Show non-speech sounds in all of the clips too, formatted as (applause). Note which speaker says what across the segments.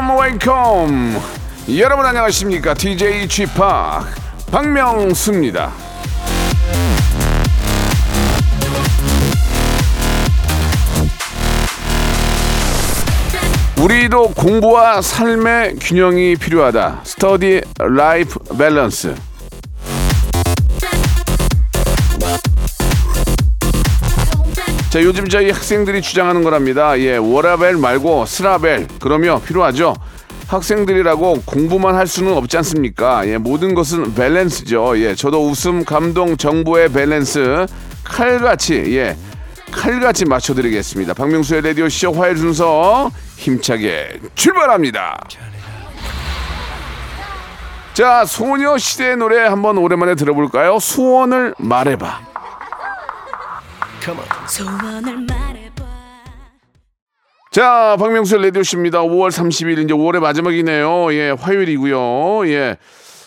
Speaker 1: Welcome, welcome. 여러분 안녕하십니까? DJ Chip 박명수입니다. 우리도 공부와 삶의 균형이 필요하다. study life balance. 자, 요즘 저희 학생들이 주장하는 거랍니다. 예, 워라밸 말고 스라밸. 그러면 필요하죠. 학생들이라고 공부만 할 수는 없지 않습니까? 예, 모든 것은 밸런스죠. 예, 저도 웃음, 감동, 정보의 밸런스 칼같이 예, 칼같이 맞춰드리겠습니다. 박명수의 라디오 쇼 화요일 순서 힘차게 출발합니다. 자, 소녀 시대의 노래 한번 오랜만에 들어볼까요? 소원을 말해봐.
Speaker 2: 소원을 말해봐
Speaker 1: 자, 박명수의 라디오쇼입니다. 5월 30일, 이제 5월의 마지막이네요. 예, 화요일이고요. 예.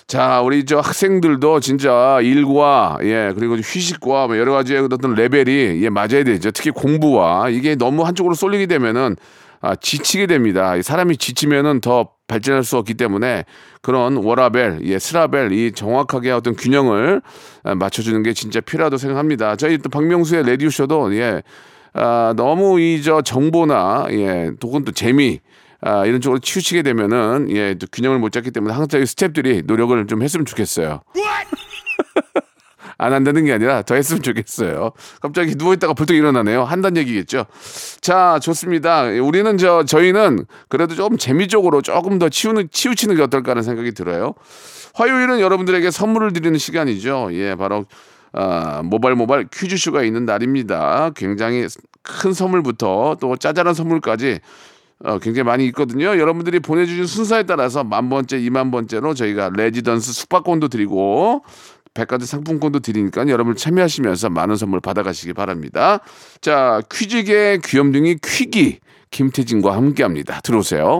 Speaker 1: 자, 우리 저 학생들도 진짜 일과, 예, 그리고 휴식과 뭐 여러 가지의 어떤 레벨이, 예, 맞아야 되죠. 특히 공부와 이게 너무 한쪽으로 쏠리게 되면은, 아, 지치게 됩니다. 이 사람이 지치면은 더 발전할 수 없기 때문에 그런 워라벨, 예, 스라벨, 이 정확하게 어떤 균형을 아, 맞춰주는 게 진짜 필요하다고 생각합니다. 저희 또 박명수의 라디오 쇼도, 예, 아, 너무 이 저 정보나 예, 또는 또 재미 아, 이런 쪽으로 치우치게 되면은 예, 또 균형을 못 잡기 때문에 항상 이 스탭들이 노력을 좀 했으면 좋겠어요. 안 한다는 게 아니라 더 했으면 좋겠어요. 갑자기 누워 있다가 벌떡 일어나네요. 한다는 얘기겠죠. 자, 좋습니다. 우리는 저 저희는 그래도 좀 재미적으로 조금 더 치우는 치우치는 게 어떨까 하는 생각이 들어요. 화요일은 여러분들에게 선물을 드리는 시간이죠. 예, 바로 아, 모발 모발 퀴즈쇼가 있는 날입니다. 굉장히 큰 선물부터 또 짜잘한 선물까지 어, 굉장히 많이 있거든요. 여러분들이 보내주신 순서에 따라서 만 번째, 이만 번째로 저희가 레지던스 숙박권도 드리고 백화점 상품권도 드리니까 여러분 참여하시면서 많은 선물 받아가시기 바랍니다. 자, 퀴즈계 귀염둥이 퀴기 김태진과 함께합니다. 들어오세요.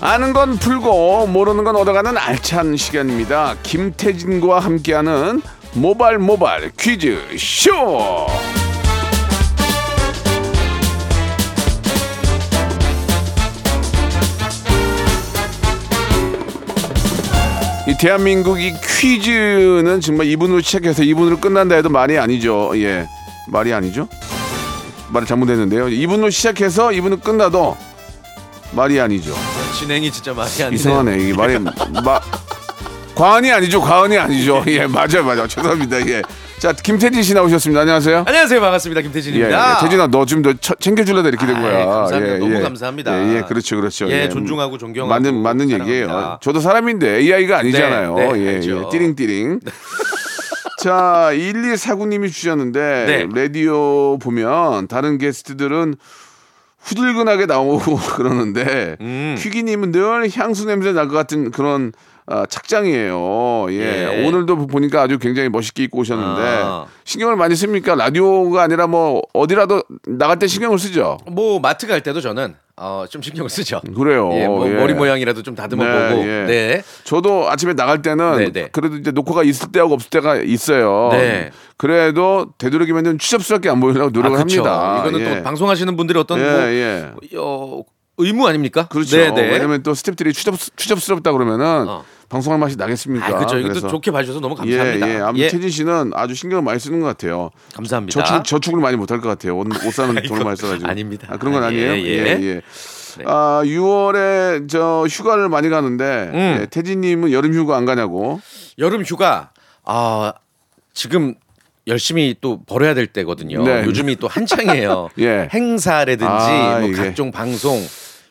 Speaker 1: 아는 건 풀고 모르는 건 얻어가는 알찬 시간입니다. 김태진과 함께하는 모발 모발 퀴즈 쇼. 이 대한민국 이 퀴즈는 정말 이분으로 시작해서 이분으로 끝난다 해도 말이 아니죠. 예. 말이 아니죠? 말을 잘못했는데요. 이분으로 시작해서 이분으로 끝나도 말이 아니죠.
Speaker 3: 진행이 진짜 말이 안 되네요.
Speaker 1: 이상하네. 이게 말이 마 과언이 아니죠. 과언이 아니죠. 예, 맞아요, 맞아요. 죄송합니다. 예. 자, 김태진 씨 나오셨습니다. 안녕하세요.
Speaker 3: 안녕하세요, 반갑습니다,
Speaker 1: 예,
Speaker 3: 김태진입니다.
Speaker 1: 예. 태진아, 너 좀 더 챙겨주려다 이렇게 된
Speaker 3: 아이,
Speaker 1: 거야.
Speaker 3: 감사합니다.
Speaker 1: 예,
Speaker 3: 너무
Speaker 1: 예.
Speaker 3: 감사합니다.
Speaker 1: 예, 예, 그렇죠, 그렇죠.
Speaker 3: 예, 존중하고 존경하고
Speaker 1: 맞는 맞는
Speaker 3: 사랑합니다.
Speaker 1: 얘기예요. 저도 사람인데 AI가 아니잖아요.
Speaker 3: 네, 네,
Speaker 1: 예,
Speaker 3: 알죠.
Speaker 1: 예. 띠링띠링. 자, 1249님이 주셨는데
Speaker 3: 네.
Speaker 1: 라디오 보면 다른 게스트들은 후들근하게 나오고 (laughs) 그러는데
Speaker 3: 음.
Speaker 1: 퀴기님은 늘 향수 냄새 날 것 같은 그런 아, 착장이에요. 예.
Speaker 3: 예.
Speaker 1: 오늘도 보니까 아주 굉장히 멋있게 입고 오셨는데
Speaker 3: 아.
Speaker 1: 신경을 많이 씁니까? 라디오가 아니라 뭐 어디라도 나갈 때 신경을 쓰죠.
Speaker 3: 뭐 마트 갈 때도 저는 어, 좀 신경을 쓰죠.
Speaker 1: 그래요.
Speaker 3: 예, 뭐
Speaker 1: 예.
Speaker 3: 머리 모양이라도 좀 다듬어
Speaker 1: 네,
Speaker 3: 보고.
Speaker 1: 예.
Speaker 3: 네.
Speaker 1: 저도 아침에 나갈 때는
Speaker 3: 네, 네.
Speaker 1: 그래도 이제 녹화가 있을 때하고 없을 때가 있어요.
Speaker 3: 네.
Speaker 1: 그래도 되도록이면 추접스럽게 안 보이려고 노력을
Speaker 3: 아.
Speaker 1: 합니다.
Speaker 3: 이거는
Speaker 1: 예.
Speaker 3: 또 방송하시는 분들이 어떤
Speaker 1: 예,
Speaker 3: 뭐
Speaker 1: 예.
Speaker 3: 어, 의무 아닙니까?
Speaker 1: 그렇죠.
Speaker 3: 네, 네.
Speaker 1: 왜냐면 또 스탭들이 추접, 추접스럽다 그러면은
Speaker 3: 어.
Speaker 1: 방송할 맛이 나겠습니까?
Speaker 3: 아, 그렇죠. 이것도 좋게 봐주셔서 너무 감사합니다.
Speaker 1: 예, 예. 아무튼
Speaker 3: 예,
Speaker 1: 태진 씨는 아주 신경을 많이 쓰는 것 같아요.
Speaker 3: 감사합니다.
Speaker 1: 저축, 저축을 많이 못할 것 같아요. 옷, 옷 사는 (laughs)
Speaker 3: 아이고,
Speaker 1: 돈을 많이 써가지고.
Speaker 3: 아닙니다.
Speaker 1: 아, 그런 건
Speaker 3: 아,
Speaker 1: 아니에요?
Speaker 3: 예,
Speaker 1: 예,
Speaker 3: 예.
Speaker 1: 예. 아, 6월에 저 휴가를 많이 가는데
Speaker 3: 음.
Speaker 1: 예, 태진님은 여름 휴가 안 가냐고?
Speaker 3: 여름 휴가 아 지금 열심히 또 벌어야 될 때거든요.
Speaker 1: 네.
Speaker 3: 요즘이 또 한창이에요. (laughs)
Speaker 1: 예.
Speaker 3: 행사라든지
Speaker 1: 아,
Speaker 3: 뭐. 각종 방송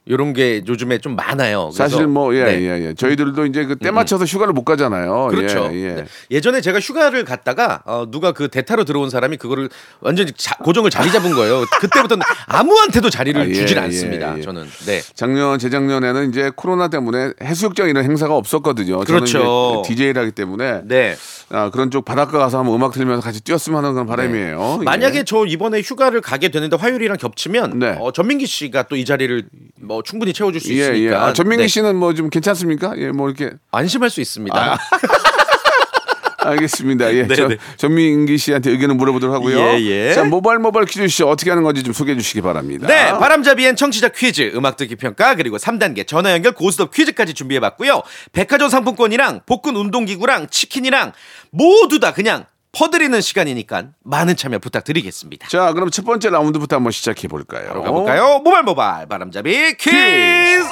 Speaker 3: 이런 게 요즘에 좀 많아요.
Speaker 1: 사실 뭐예예
Speaker 3: 네.
Speaker 1: 예, 저희들도 이제 그 때 맞춰서 휴가를 못 가잖아요.
Speaker 3: 그렇죠.
Speaker 1: 예, 예.
Speaker 3: 네. 예전에 제가 휴가를 갔다가 어, 누가 그 대타로 들어온 사람이 그거를 완전히 자- 고정을 자리 잡은 거예요. (laughs) 그때부터는 아무한테도 자리를
Speaker 1: 아, 예,
Speaker 3: 주질
Speaker 1: 예,
Speaker 3: 않습니다.
Speaker 1: 예.
Speaker 3: 저는 네.
Speaker 1: 작년 재작년에는 이제 코로나 때문에 해수욕장 이런 행사가 없었거든요.
Speaker 3: 그렇죠.
Speaker 1: DJ를 하기 때문에
Speaker 3: 네.
Speaker 1: 아, 그런 쪽 바닷가 가서 한번 음악 들으면서 같이 뛰었으면 하는 그런 바람이에요. 예.
Speaker 3: 만약에 저 이번에 휴가를 가게 되는데 화요일이랑 겹치면
Speaker 1: 네.
Speaker 3: 어, 전민기 씨가 또 이 자리를 뭐 충분히 채워줄 수
Speaker 1: 예, 예.
Speaker 3: 있으니까
Speaker 1: 아, 전민기
Speaker 3: 네.
Speaker 1: 씨는 뭐 좀 괜찮습니까? 예, 뭐 이렇게
Speaker 3: 안심할 수 있습니다.
Speaker 1: 아, (laughs) 알겠습니다. 예. (laughs)
Speaker 3: 네,
Speaker 1: 저,
Speaker 3: 네.
Speaker 1: 전민기 씨한테 의견을 물어보도록 하고요.
Speaker 3: 예, 예.
Speaker 1: 자, 모바일 모바일 퀴즈 씨 어떻게 하는 건지 좀 소개해 주시기 바랍니다.
Speaker 3: 네, 바람잡이엔 청취자 퀴즈, 음악 듣기 평가, 그리고 3단계 전화 연결 고스톱 퀴즈까지 준비해 봤고요. 백화점 상품권이랑 복근 운동기구랑 치킨이랑 모두 다 그냥 퍼드리는 시간이니까 많은 참여 부탁드리겠습니다.
Speaker 1: 자, 그럼 첫 번째 라운드부터 한번 시작해 볼까요?
Speaker 3: 가볼까요? 모발 모발 바람잡이 퀴즈.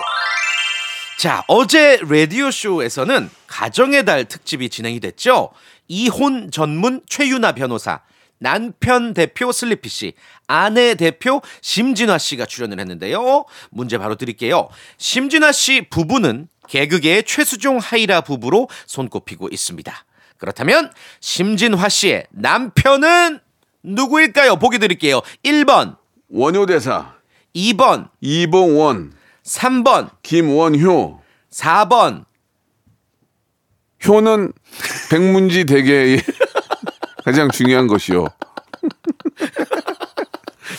Speaker 3: 자, 어제 라디오 쇼에서는 가정의 달 특집이 진행이 됐죠. 이혼 전문 최유나 변호사, 남편 대표 슬리피 씨, 아내 대표 심진화 씨가 출연을 했는데요. 문제 바로 드릴게요. 심진화 씨 부부는 개그계의 최수종 하이라 부부로 손꼽히고 있습니다. 그렇다면 심진화 씨의 남편은 누구일까요? 보기 드릴게요. 1번,
Speaker 1: 원효 대사,
Speaker 3: 2번,
Speaker 1: 이봉원,
Speaker 3: 3번,
Speaker 1: 김원효.
Speaker 3: 4번.
Speaker 1: 효는 백문지 대계의 (laughs) 가장 중요한 것이요. (laughs)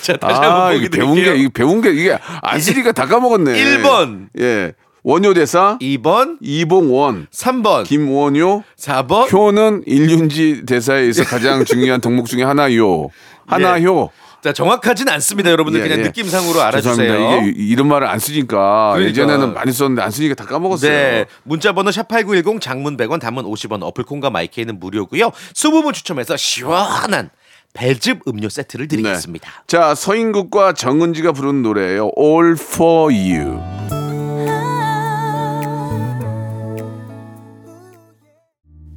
Speaker 3: 자, 다시
Speaker 1: 아,
Speaker 3: 한번
Speaker 1: 이게
Speaker 3: 보기
Speaker 1: 배운 게,
Speaker 3: 드릴게요.
Speaker 1: 이게 배운 게, 이게 안쓰리가 다 까먹었네.
Speaker 3: 1번.
Speaker 1: 예. 원효대사,
Speaker 3: 2번,
Speaker 1: 이봉원,
Speaker 3: 3번,
Speaker 1: 김원효,
Speaker 3: 4번.
Speaker 1: 효는 일륜지 대사에 있어 가장 (laughs) 중요한 덕목 중에 하나요. 하나효.
Speaker 3: 자, 정확하진 않습니다. 여러분들
Speaker 1: 예,
Speaker 3: 그냥
Speaker 1: 예.
Speaker 3: 느낌상으로 알아주세요.
Speaker 1: 죄송합니다. 이게 이- 이런 말을 안 쓰니까
Speaker 3: 그러니까.
Speaker 1: 예전에는 많이 썼는데 안 쓰니까 다 까먹었어요.
Speaker 3: 네. 문자 번호 샵8910 장문 100원 단문 50원 어플 콩과 마이케이는 무료고요. 20분 추첨해서 시원한 배즙 음료 세트를 드리겠습니다.
Speaker 1: 네. 자, 서인국과 정은지가 부른 노래예요. All for you.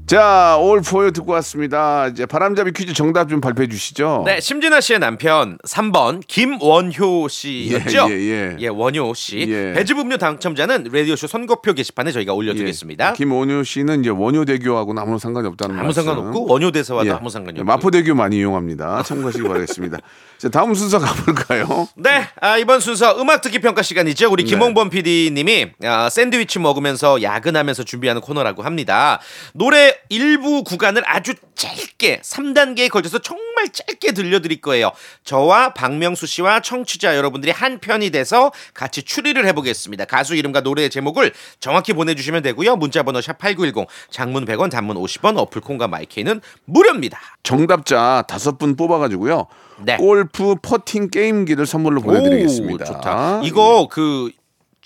Speaker 1: 자, for you 듣고 왔습니다. 이제 바람잡이 퀴즈 정답 좀 발표해 주시죠.
Speaker 3: 네, 심진아 씨의 남편 3번 김원효 씨였죠.
Speaker 1: 예, 예, 예.
Speaker 3: 원효 씨.
Speaker 1: 예.
Speaker 3: 배즙 음료 당첨자는 라디오쇼 선거표 게시판에 저희가 올려두겠습니다.
Speaker 1: 예. 김원효 씨는 이제 원효대교하고는 아무 상관이 없다는
Speaker 3: 아무
Speaker 1: 말씀.
Speaker 3: 상관없고 원효 대사와도
Speaker 1: 예.
Speaker 3: 아무 상관이 없고.
Speaker 1: 마포대교 많이 이용합니다. 참고하시기 바라겠습니다. (laughs) 자, 다음 순서 가볼까요?
Speaker 3: 네, 아, 이번 순서 음악 듣기 평가 시간이죠.
Speaker 1: 네.
Speaker 3: 우리 김홍범 PD님이 아, 샌드위치 먹으면서 야근하면서 준비하는 코너라고 합니다. 노래 일부 구간을 아주 짧게 3단계에 걸쳐서 정말 짧게 들려드릴 거예요. 저와 박명수 씨와 청취자 여러분들이 한 편이 돼서 같이 추리를 해보겠습니다. 가수 이름과 노래의 제목을 정확히 보내주시면 되고요. 문자번호 샵 #8910 장문 100원, 단문 50원, 어플 콩과 마이케이는 무료입니다.
Speaker 1: 정답자 다섯 분 뽑아가지고요.
Speaker 3: 네.
Speaker 1: 골프 퍼팅 게임기를 선물로 보내드리겠습니다.
Speaker 3: 오, 좋다. 이거 그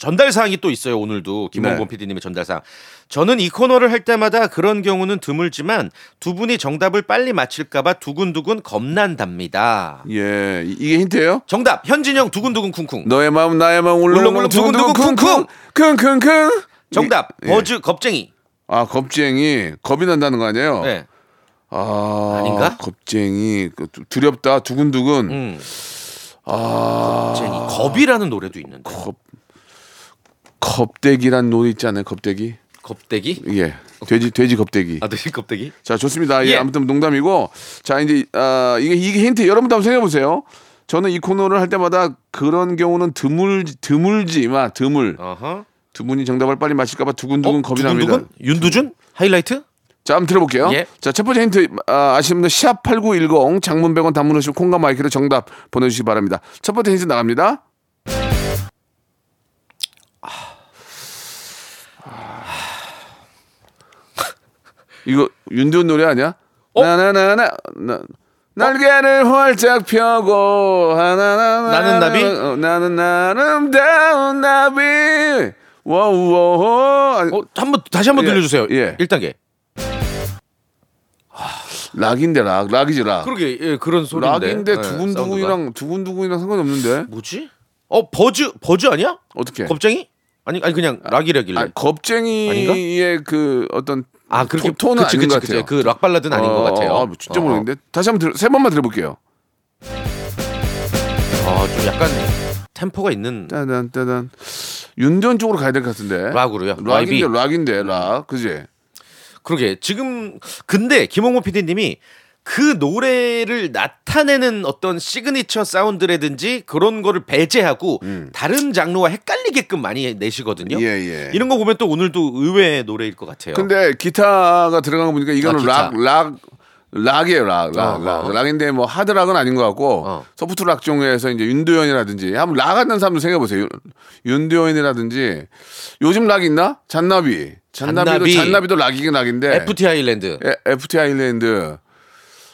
Speaker 3: 전달 사항이 또 있어요. 오늘도 김홍범
Speaker 1: 네.
Speaker 3: PD님의 전달 사항. 저는 이 코너를 할 때마다 그런 경우는 드물지만 두 분이 정답을 빨리 맞힐까봐 두근두근 겁난답니다.
Speaker 1: 예, 이- 이게 힌트예요?
Speaker 3: 정답 현진영 두근두근 쿵쿵.
Speaker 1: 너의 마음 나의 마음 울렁울렁 두근두근
Speaker 3: 두근두근
Speaker 1: 쿵쿵 킁킁킁
Speaker 3: 정답
Speaker 1: 예.
Speaker 3: 버즈 겁쟁이.
Speaker 1: 아 겁쟁이 겁이 난다는 거 아니에요?
Speaker 3: 네.
Speaker 1: 아
Speaker 3: 아닌가?
Speaker 1: 겁쟁이 그 두- 두렵다 두근두근
Speaker 3: 음.
Speaker 1: 아
Speaker 3: 겁쟁이. 겁이라는 노래도 있는데.
Speaker 1: 겁 겁대기란 노래 있지 않아요? 겁대기
Speaker 3: 겁대기?
Speaker 1: 예 돼지 돼지 겁대기
Speaker 3: 아, 네, 겁대기.
Speaker 1: 자 좋습니다. 예,
Speaker 3: 예.
Speaker 1: 아무튼 농담이고 자 이제 아 이게 이게 힌트 여러분도 한번 생각해 보세요. 저는 이 코너를 할 때마다 그런 경우는 드물 드물지만 드물
Speaker 3: 어허.
Speaker 1: 두 분이 정답을 빨리 맞힐까봐 두근두근 겁이 납니다.
Speaker 3: 두근두근? 윤두준? 하이라이트?
Speaker 1: 자 한번 들어볼게요.
Speaker 3: 예.
Speaker 1: 자 첫 번째 힌트 아, 아시는 분들 샵8910 장문 100원 단문 50 콩과 마이크로 정답 보내주시기 바랍니다. 첫 번째 힌트 나갑니다. 이거 윤두현 노래 아니야?
Speaker 3: 어?
Speaker 1: 나나나나 나, 날개를 활짝 펴고 하나나나
Speaker 3: 나는 나비?
Speaker 1: 어, 나는 아름다운 나비 와우와 아니,
Speaker 3: 어, 한번 다시 한번
Speaker 1: 예,
Speaker 3: 들려주세요.
Speaker 1: 예.
Speaker 3: 1단계.
Speaker 1: 락인데 락 락이지 락
Speaker 3: 그러게 예, 그런 소리인데.
Speaker 1: 락인데
Speaker 3: 예.
Speaker 1: 두근두근이랑 두근두근이랑 상관이 없는데
Speaker 3: 뭐지? 어 버즈 버즈 아니야?
Speaker 1: 어떻게?
Speaker 3: 겁쟁이? 아니 아니 그냥 락이라길래.
Speaker 1: 아, 겁쟁이의 그 어떤
Speaker 3: 아 그렇게
Speaker 1: 토- 톤은
Speaker 3: 그치,
Speaker 1: 아닌
Speaker 3: 그치,
Speaker 1: 것. 같아요.
Speaker 3: 그 락 발라드는 아닌 것 같아요.
Speaker 1: 아, 진짜
Speaker 3: 어.
Speaker 1: 모르겠는데 다시 한번 들, 세 번만 들어볼게요.
Speaker 3: 어, 좀 약간 템포가 있는
Speaker 1: 따단 따단 윤전 쪽으로 가야 될 것 같은데.
Speaker 3: 락으로요?
Speaker 1: 락인데. 락인데 락 그지?
Speaker 3: 그러게 지금 근데 김홍모 PD님이 그 노래를 나타내는 어떤 시그니처 사운드라든지 그런 거를 배제하고 다른 장르와 헷갈리게끔 많이 내시거든요.
Speaker 1: 음. 예, 예.
Speaker 3: 이런 거 보면 또 오늘도 의외의 노래일 것 같아요.
Speaker 1: 근데 기타가 들어간 거 보니까 이거는
Speaker 3: 아,
Speaker 1: 락, 락, 락이에요, 락, 락,
Speaker 3: 어,
Speaker 1: 락.
Speaker 3: 어.
Speaker 1: 락인데 뭐 하드락은 아닌 것 같고
Speaker 3: 어.
Speaker 1: 소프트 락 종류에서 이제 윤도현이라든지 한번 락 하는 사람도 생각해 보세요. 윤- 윤도현이라든지 요즘 락 있나? 잔나비. 잔나비도
Speaker 3: 잔나비.
Speaker 1: 잔나비도 락이긴 락인데.
Speaker 3: FT 아일랜드,
Speaker 1: 에, FT 아일랜드.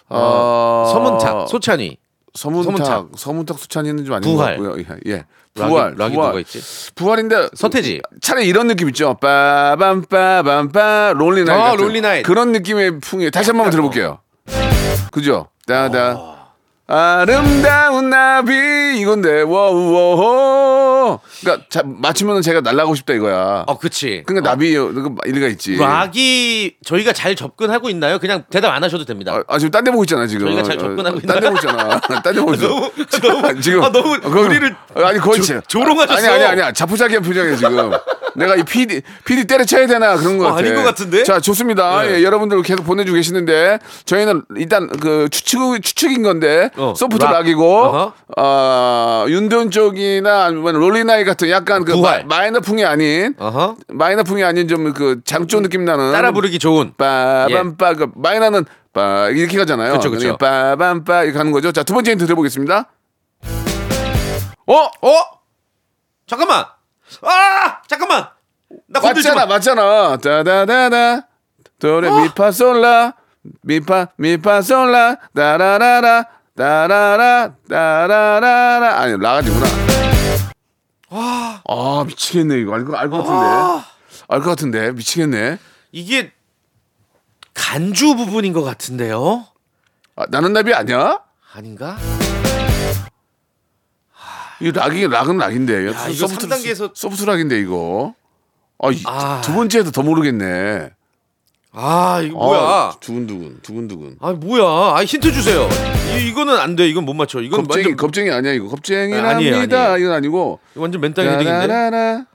Speaker 1: 어,
Speaker 3: 서문탁, 소찬휘,
Speaker 1: 서문탁,
Speaker 3: 서문탁.
Speaker 1: 서문탁, 소찬휘는 좀 아닌
Speaker 3: 부활.
Speaker 1: 것 같고요. 예, 예.
Speaker 3: 락이-
Speaker 1: 부활,
Speaker 3: 락이
Speaker 1: 부활.
Speaker 3: 누가 있지?
Speaker 1: 부활인데
Speaker 3: 서태지.
Speaker 1: 차라리 이런 느낌 있죠. 빠밤 빠밤 빠 lonely night.
Speaker 3: 아,
Speaker 1: 같은
Speaker 3: lonely night.
Speaker 1: 그런 느낌의 풍이 다시 한 번 들어볼게요. 그죠? 따다.
Speaker 3: 어.
Speaker 1: 아름다운 나비 이건데 워우워 그러니까 자, 맞추면 제가 날라가고 싶다 이거야.
Speaker 3: 어, 그치.
Speaker 1: 그러니까 나비 그 일리가 있지.
Speaker 3: 락이 저희가 잘 접근하고 있나요? 그냥 대답 안 하셔도 됩니다.
Speaker 1: 아, 아, 지금 딴 데 보고 있잖아 지금.
Speaker 3: 저희가 잘 접근하고
Speaker 1: 딴데
Speaker 3: 있나요?
Speaker 1: 보고 있잖아. 딴 데 보고 있어.
Speaker 3: 너무- 너무- (laughs)
Speaker 1: 지금
Speaker 3: 아, 너무
Speaker 1: 거기-
Speaker 3: 우리를
Speaker 1: 아니 거의
Speaker 3: 조- 조롱하셨어.
Speaker 1: 아니 아니 아니야. 자포자기한 표정이야 지금. 내가 이 PD PD 때려쳐야 되나 그런 거
Speaker 3: 어,
Speaker 1: 같아.
Speaker 3: 아닌 것 같은데?
Speaker 1: 자 좋습니다.
Speaker 3: 네.
Speaker 1: 예, 여러분들 계속 보내주고 계시는데 저희는 일단 그 추측 추측인 건데
Speaker 3: 어,
Speaker 1: soft rock. 락이고
Speaker 3: 어허.
Speaker 1: 어, 윤도현 쪽이나 아니면 Lonely Night 같은 약간 그
Speaker 3: 부활.
Speaker 1: 마이너 풍이 아닌
Speaker 3: 어허.
Speaker 1: 마이너 풍이 아닌 좀 그 장조 느낌 나는
Speaker 3: 따라 부르기 좋은.
Speaker 1: 빠밤빠 그 마이너는 빠 이렇게 가잖아요. 그러니까 빠밤빠 이렇게 가는 거죠. 자 두 번째 힌트 드려보겠습니다. 어?
Speaker 3: 어? 잠깐만. 아! 잠깐만. 나 건들지
Speaker 1: 맞잖아,
Speaker 3: 마.
Speaker 1: 맞잖아. 따다다다 도레 미파솔라 미파 미파솔라 따라라라 따라라 따라라라 아니 라가지구나. 아 미치겠네 이거 알거 알것 같은데 알것 같은데 미치겠네.
Speaker 3: 이게 간주 부분인 것 같은데요?
Speaker 1: 아, 나는 나비 아니야?
Speaker 3: 아닌가?
Speaker 1: 이 락이 락은 락인데.
Speaker 3: 야, 이거 3단계에서
Speaker 1: 소프트 락인데 이거. 아, 이,
Speaker 3: 아.
Speaker 1: 두 번째에도 더 모르겠네.
Speaker 3: 아, 이거 뭐야?
Speaker 1: 아, 두근두근, 두근두근.
Speaker 3: 아, 뭐야? 아, 힌트 주세요. 이, 이거는 안 돼. 이건 못 맞춰. 이건
Speaker 1: 겁쟁이,
Speaker 3: 완전
Speaker 1: 겁쟁이 아니야 이거. 겁쟁이랍니다.
Speaker 3: 아니에요, 아니에요.
Speaker 1: 이건 아니고.
Speaker 3: 완전 맨땅 헤딩인데.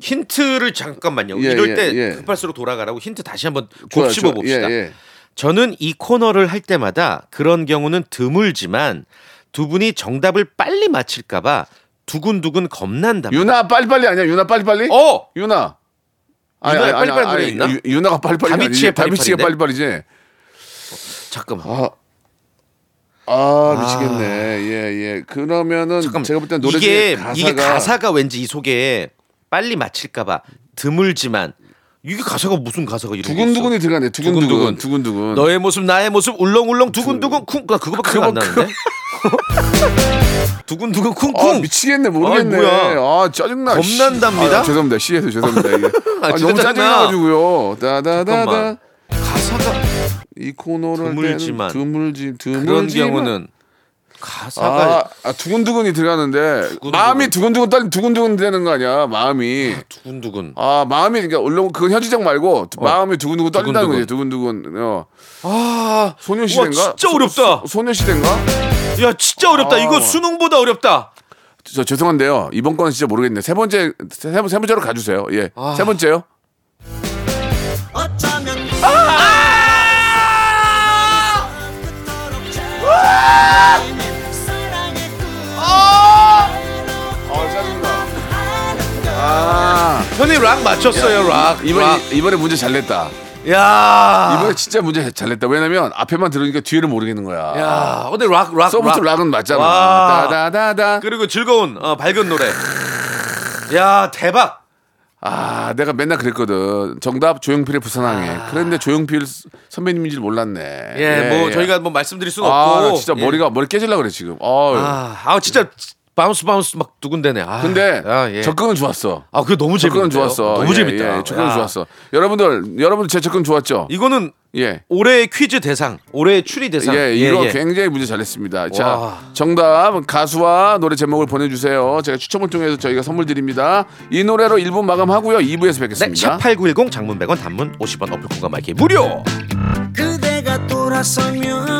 Speaker 3: 힌트를 잠깐만요.
Speaker 1: 예,
Speaker 3: 이럴
Speaker 1: 예,
Speaker 3: 때
Speaker 1: 예.
Speaker 3: 급할수록 돌아가라고 힌트 다시 한번 곱씹어. 봅시다.
Speaker 1: 예, 예.
Speaker 3: 저는 이 코너를 할 때마다 그런 경우는 드물지만 두 분이 정답을 빨리 맞힐까봐 두근두근 겁난다.
Speaker 1: 유나 빨리빨리 아니야? 유나 빨리빨리?
Speaker 3: 어,
Speaker 1: 유나.
Speaker 3: 유나의 빨리빨리 노래 있나?
Speaker 1: 유- 유나가 빨리빨리
Speaker 3: 다비치의 빨리빨리인데?
Speaker 1: 빨리빨리지.
Speaker 3: 잠깐만.
Speaker 1: 아. 아, 미치겠네. 예, 예. 그러면은
Speaker 3: 잠깐만.
Speaker 1: 제가 볼땐 노래
Speaker 3: 이게
Speaker 1: 가사가
Speaker 3: 이게 가사가 왠지 이 속에 빨리 맞힐까봐 드물지만 이게 가사가 무슨 가사가 이렇게
Speaker 1: 두근두근이? 들어가네. 두근두근.
Speaker 3: 두근두근.
Speaker 1: 두근두근.
Speaker 3: 너의 모습 나의 모습 울렁울렁 두근두근 쿵. 나 그거밖에 안
Speaker 1: 그거-
Speaker 3: 나는데. (laughs) (laughs) 두근두근
Speaker 1: 아
Speaker 3: 쿵쿵.
Speaker 1: 미치겠네 모르겠네.
Speaker 3: 아이, 뭐야.
Speaker 1: 아 짜증나.
Speaker 3: 겁난답니다.
Speaker 1: 아, 죄송합니다. 시에서 죄송합니다. 이게. (laughs)
Speaker 3: 아,
Speaker 1: 아, 너무
Speaker 3: 짜증나.
Speaker 1: 짜증나가지고요. 다다다다.
Speaker 3: 가사가
Speaker 1: 이 코너를 할
Speaker 3: 드물지만.
Speaker 1: 드물지 드물지.
Speaker 3: 그런 경우는 가사가
Speaker 1: 아, 아 두근두근이 들어가는데 마음이 두근두근 떨 두근두근 되는 거 아니야? 마음이.
Speaker 3: 두근두근.
Speaker 1: 아 마음이 그러니까 물론 그건 현지적 말고 마음이 두근두근
Speaker 3: 어. 두근두근.
Speaker 1: 거지. 두근두근. 어.
Speaker 3: 아,
Speaker 1: 소녀시대인가?
Speaker 3: 와, 진짜 어렵다.
Speaker 1: 소, 소녀시대인가?
Speaker 3: 야 진짜 어렵다.
Speaker 1: 아.
Speaker 3: 이거 수능보다 어렵다.
Speaker 1: 저 죄송한데요. 이번 건은 진짜 모르겠네. 세 번째 세, 번- 세 번째로 가주세요. 예.
Speaker 3: 아.
Speaker 1: 세 번째요. 아 짜증나. 아
Speaker 3: 형님 락 맞췄어요. 락.
Speaker 1: 이번
Speaker 3: 락.
Speaker 1: 이번에 문제 잘 냈다.
Speaker 3: 야.
Speaker 1: 이번에 진짜 문제 잘 냈다. 왜냐면 앞에만 들으니까 뒤를 모르겠는 거야.
Speaker 3: 야. 근데 락 락.
Speaker 1: soft rock. 락은 맞잖아.
Speaker 3: 와.
Speaker 1: 다다다다.
Speaker 3: 그리고 즐거운 어, 밝은 노래. 야 대박.
Speaker 1: 아 내가 맨날 그랬거든. 정답 조용필의 부산항에. 그런데 조용필 선배님인 줄 몰랐네.
Speaker 3: 아. 예, 뭐 저희가 뭐 말씀드릴 수는
Speaker 1: 아,
Speaker 3: 없고.
Speaker 1: 나 진짜
Speaker 3: 예.
Speaker 1: 머리가 머리 깨질라 그래 지금. 어.
Speaker 3: 아, 아 진짜 Bounce Bounce 막 두근대네. 아,
Speaker 1: 근데
Speaker 3: 아, 예.
Speaker 1: 접근은 좋았어.
Speaker 3: 아, 그거 너무 재밌다.
Speaker 1: 접근은 좋았어.
Speaker 3: 너무
Speaker 1: 예,
Speaker 3: 재밌다.
Speaker 1: 예, 접근은
Speaker 3: 야.
Speaker 1: 좋았어. 여러분들, 여러분들 제 접근 좋았죠?
Speaker 3: 이거는
Speaker 1: 예.
Speaker 3: 올해의 퀴즈 대상, 올해의 추리 대상.
Speaker 1: 예, 이거
Speaker 3: 예.
Speaker 1: 굉장히 문제 잘했습니다. 자,
Speaker 3: 와.
Speaker 1: 정답 가수와 노래 제목을 보내주세요. 제가 추첨을 통해서 저희가 선물 드립니다. 이 노래로 1부 마감하고요. 2부에서
Speaker 3: 네,
Speaker 1: 뵙겠습니다.
Speaker 3: 샵8910 장문 100원 단문 50원 어플 콩과 마이크 무료.
Speaker 2: 그대가 돌아서면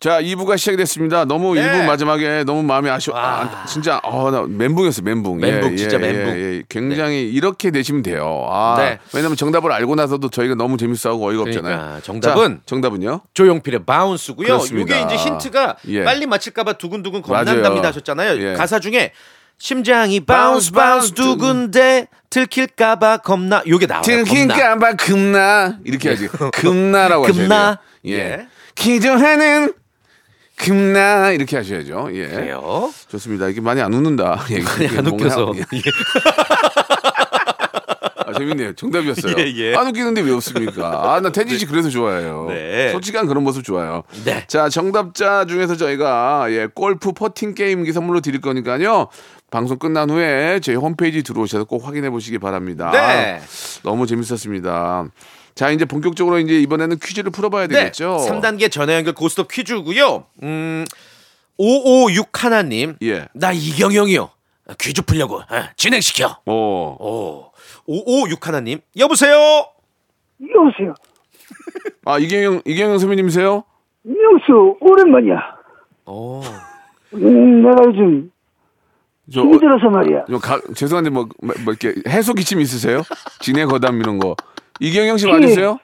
Speaker 1: 자, 2부가 시작이 됐습니다. 너무
Speaker 3: 네.
Speaker 1: 1부 마지막에 너무 마음이 아쉬워.
Speaker 3: 와.
Speaker 1: 아, 진짜, 어, 나 멘붕이었어, 멘붕.
Speaker 3: 멘붕, 진짜 멘붕.
Speaker 1: 예, 굉장히 이렇게 되시면 돼요. 아,
Speaker 3: 네.
Speaker 1: 왜냐면 정답을 알고 나서도 저희가 너무 재밌어하고 어이가 없잖아요.
Speaker 3: 그러니까 정답은
Speaker 1: 자, 정답은요?
Speaker 3: 조용필의 Bounce고요.
Speaker 1: 그렇습니다.
Speaker 3: 이게 이제 힌트가
Speaker 1: 예.
Speaker 3: 빨리 맞힐까봐 두근두근. 겁난답니다 하셨잖아요.
Speaker 1: 예.
Speaker 3: 가사 중에 심장이 Bounce, Bounce 두근대 들킬까봐 겁나 요게 나와요. 겁나.
Speaker 1: 들킬까봐 겁나 이렇게 하지 금나라고 하셔야. 돼요. 예.
Speaker 3: 예.
Speaker 1: 기도하는 금나 이렇게 하셔야죠. 예.
Speaker 3: 그래요.
Speaker 1: 좋습니다. 이게 많이 안 웃는다. (laughs) (laughs) 예,
Speaker 3: 많이 안 웃겨서.
Speaker 1: 예. 아, 재밌네요. 정답이었어요.
Speaker 3: 예, 예.
Speaker 1: 안 웃기는데 왜 웃습니까? 아, 나 태진 씨 그래서 좋아해요.
Speaker 3: 네.
Speaker 1: 솔직한 그런 모습 좋아요.
Speaker 3: 네.
Speaker 1: 자, 정답자 중에서 저희가 예, 골프 퍼팅 게임기 선물로 드릴 거니까요. 방송 끝난 후에 저희 홈페이지 들어오셔서 꼭 확인해 보시기 바랍니다.
Speaker 3: 네.
Speaker 1: 너무 재밌었습니다. 자, 이제 본격적으로 이제 이번에는 퀴즈를 풀어봐야
Speaker 3: 네.
Speaker 1: 되겠죠.
Speaker 3: 3단계 전화 연결 고스톱 퀴즈고요. 음. 556 하나님.
Speaker 1: 예.
Speaker 3: 나 이경영이요. 퀴즈 풀려고 어, 진행시켜.
Speaker 1: 어.
Speaker 3: 오. 556 하나님. 여보세요.
Speaker 4: 여보세요.
Speaker 1: 아, 이경영, 이경영 선배님이세요?
Speaker 4: 명수 오랜만이야.
Speaker 3: 오.
Speaker 4: 음, 내가 요즘
Speaker 1: 저,
Speaker 4: 힘이 들어서 말이야.
Speaker 1: 저 가, 죄송한데 뭐, 뭐, 뭐 이렇게 해소 기침 있으세요? 진해 거담 이런 거. 이경영 씨
Speaker 4: 예.
Speaker 1: 맞으세요?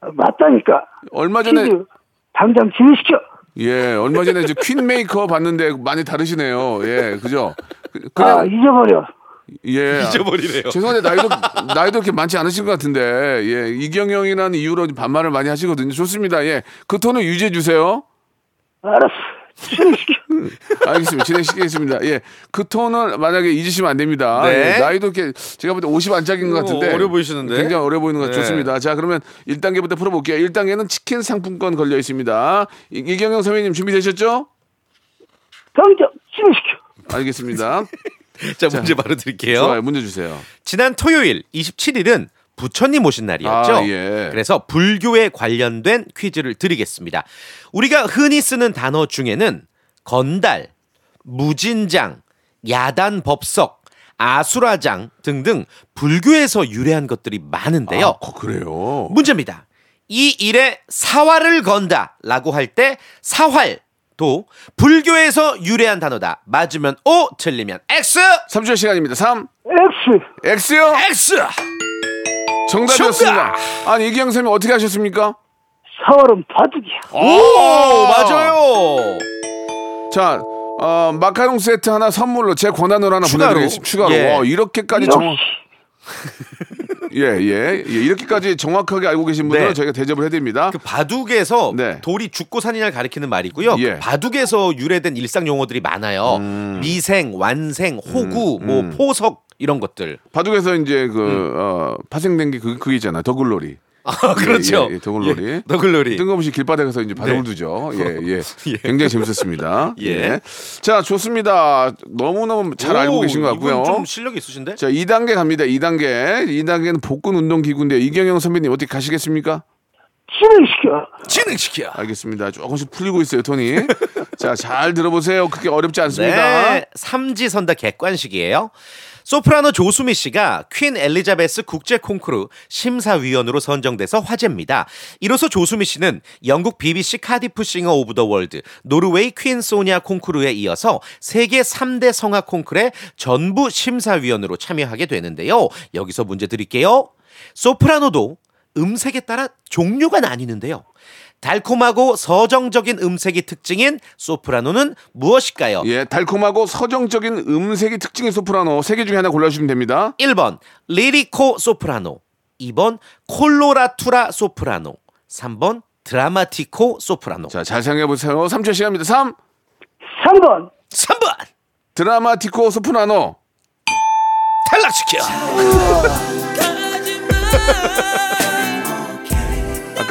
Speaker 4: 아, 맞다니까.
Speaker 1: 얼마 전에
Speaker 4: 퀴즈 당장 진행시켜.
Speaker 1: 예, 얼마 전에 이제 퀸 메이커 봤는데 많이 다르시네요. 예, 그죠? 그-
Speaker 4: 아
Speaker 1: 그냥
Speaker 4: 잊어버려.
Speaker 1: 예.
Speaker 3: 잊어버리네요.
Speaker 1: 죄송한데 나이도 나이도 그렇게 많지 않으신 것 같은데 예 이경영이라는 이유로 반말을 많이 하시거든요. 좋습니다. 예, 그 톤을 유지해 주세요.
Speaker 4: 알았어. 진행시켜.
Speaker 1: 알겠습니다. 진행시키겠습니다. 예, 그 톤을 만약에 잊으시면 안 됩니다.
Speaker 3: 네.
Speaker 1: 예, 나이도 이렇게 제가 볼 때 50 안짝인 것 같은데
Speaker 3: 어, 어려 보이시는데?
Speaker 1: 굉장히 어려 보이는 것
Speaker 3: 네.
Speaker 1: 좋습니다. 자, 그러면 1단계부터 풀어볼게요. 1단계는 치킨 상품권 걸려 있습니다. 이- 이경영 선배님 준비되셨죠?
Speaker 4: 당장 진행시켜.
Speaker 1: 알겠습니다. (laughs)
Speaker 3: 자, 문제 바로 드릴게요.
Speaker 1: 좋아요. 문제 주세요.
Speaker 3: 지난 토요일 27일은 부처님 오신 날이었죠.
Speaker 1: 아, 예.
Speaker 3: 그래서 불교에 관련된 퀴즈를 드리겠습니다. 우리가 흔히 쓰는 단어 중에는 건달, 무진장, 야단 법석, 아수라장 등등 불교에서 유래한 것들이 많은데요.
Speaker 1: 아, 거- 그래요.
Speaker 3: 문제입니다. 이 일에 사활을 건다라고 할 때 사활 도 불교에서 유래한 단어다. 맞으면 O, 틀리면 X.
Speaker 1: 3초 시간입니다. 3,
Speaker 4: X.
Speaker 1: X요.
Speaker 3: X.
Speaker 1: 정답이었습니다. 아니, 이경영 선생님 어떻게 하셨습니까?
Speaker 4: 사월은 바둑이야.
Speaker 3: 오, 맞아요.
Speaker 1: 자, 어, 마카롱 세트 하나 선물로 제 권한으로 하나
Speaker 3: 추가로?
Speaker 1: 보내드리겠습니다. 추가로.
Speaker 3: 예.
Speaker 1: 어, 이렇게까지 정확,
Speaker 4: 역시. (laughs)
Speaker 1: 예, 예, 예. 이렇게까지 정확하게 알고 계신 분들은
Speaker 3: 네.
Speaker 1: 저희가 대접을 해드립니다.
Speaker 3: 그 바둑에서
Speaker 1: 네.
Speaker 3: 돌이 죽고 사느냐를 가리키는 말이고요.
Speaker 1: 예. 음.
Speaker 3: 그 바둑에서 유래된 일상 용어들이 많아요. 미생, 완생, 호구, 뭐 포석 이런 것들.
Speaker 1: 바둑에서 이제 그, 어, 파생된 게 그, 그게 있잖아요. 더글로리.
Speaker 3: 아, (laughs) 그렇죠.
Speaker 1: 예, 예, 더글로리.
Speaker 3: 예, 더글로리.
Speaker 1: 뜬금없이 길바닥에서 이제 바둑을
Speaker 3: 네.
Speaker 1: 두죠. (laughs) 예, 예.
Speaker 3: 예.
Speaker 1: 굉장히 재밌었습니다. (laughs)
Speaker 3: 예.
Speaker 1: 예. 자, 좋습니다. 너무너무 잘 알고
Speaker 3: 오,
Speaker 1: 계신 것 같고요.
Speaker 3: 좀 실력이 있으신데?
Speaker 1: 자, 2단계 갑니다. 2단계. 2단계는 복근 운동 기구인데 이경영 선배님 어떻게 가시겠습니까?
Speaker 4: 진행시켜.
Speaker 3: 진행시켜.
Speaker 1: 알겠습니다. 조금씩 풀리고 있어요, 톤이. 자, 잘 들어보세요. 그게 어렵지 않습니다.
Speaker 3: 네, 삼지선다 객관식이에요. 소프라노 조수미 씨가 퀸 엘리자베스 국제 콩쿠르 심사위원으로 선정돼서 화제입니다. 이로써 조수미 씨는 영국 BBC 카디프 Singer of the World, 노르웨이 퀸 소니아 콩쿠르에 이어서 세계 3대 성악 콩쿠르의 전부 심사위원으로 참여하게 되는데요. 여기서 문제 드릴게요. 소프라노도 음색에 따라 종류가 나뉘는데요. 달콤하고 서정적인 음색이 특징인 소프라노는 무엇일까요?
Speaker 1: 예, 달콤하고 서정적인 음색이 특징의 소프라노 세 개 중에 하나 골라주시면 됩니다.
Speaker 3: 1번 리리코 소프라노 2번 콜로라투라 소프라노 3번 드라마티코 소프라노
Speaker 1: 자, 잘 생각해보세요. 3초 시간입니다. 3.
Speaker 4: 3번
Speaker 3: 3번
Speaker 1: 드라마티코 소프라노.
Speaker 3: 탈락시켜 (laughs)